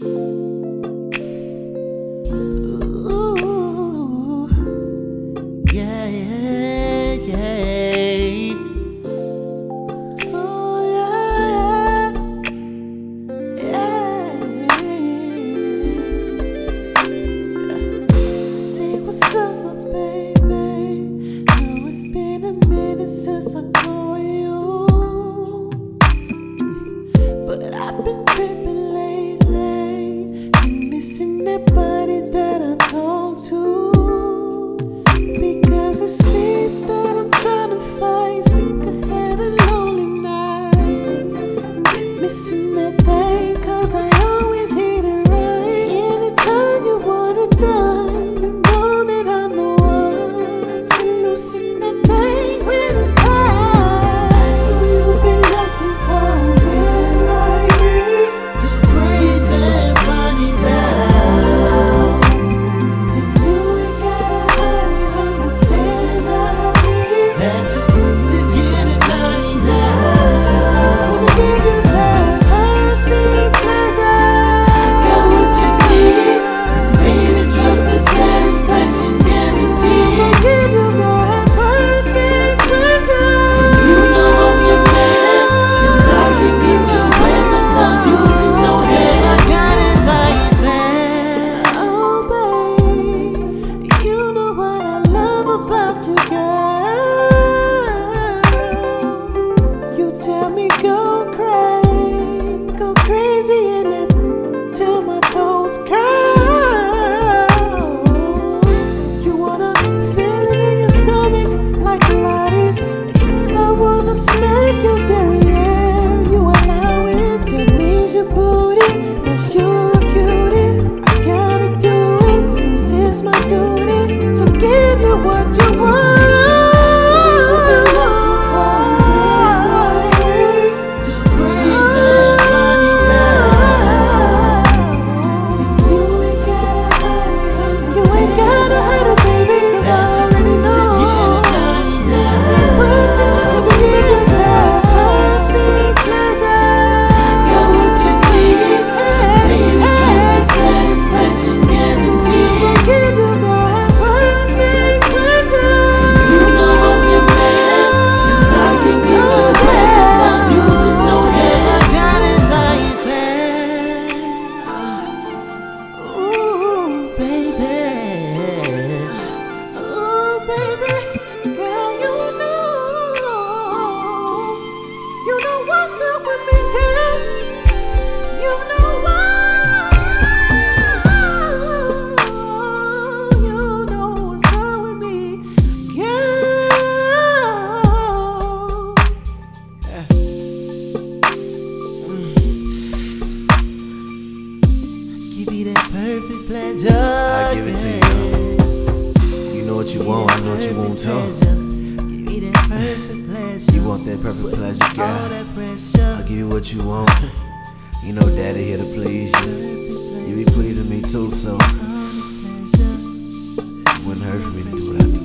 Ooh, yeah, yeah, yeah. Yeah, yeah. What's up, baby. It's been a minute since I saw you, but I've been tripping everybody baby. you be that perfect pleasure. I give it to you. You know what you want, I know what you want pleasure. You want that perfect pleasure, girl. I'll give you what you want. You know daddy here to please you. You be pleasing me too, so it wouldn't hurt for me to do what I do.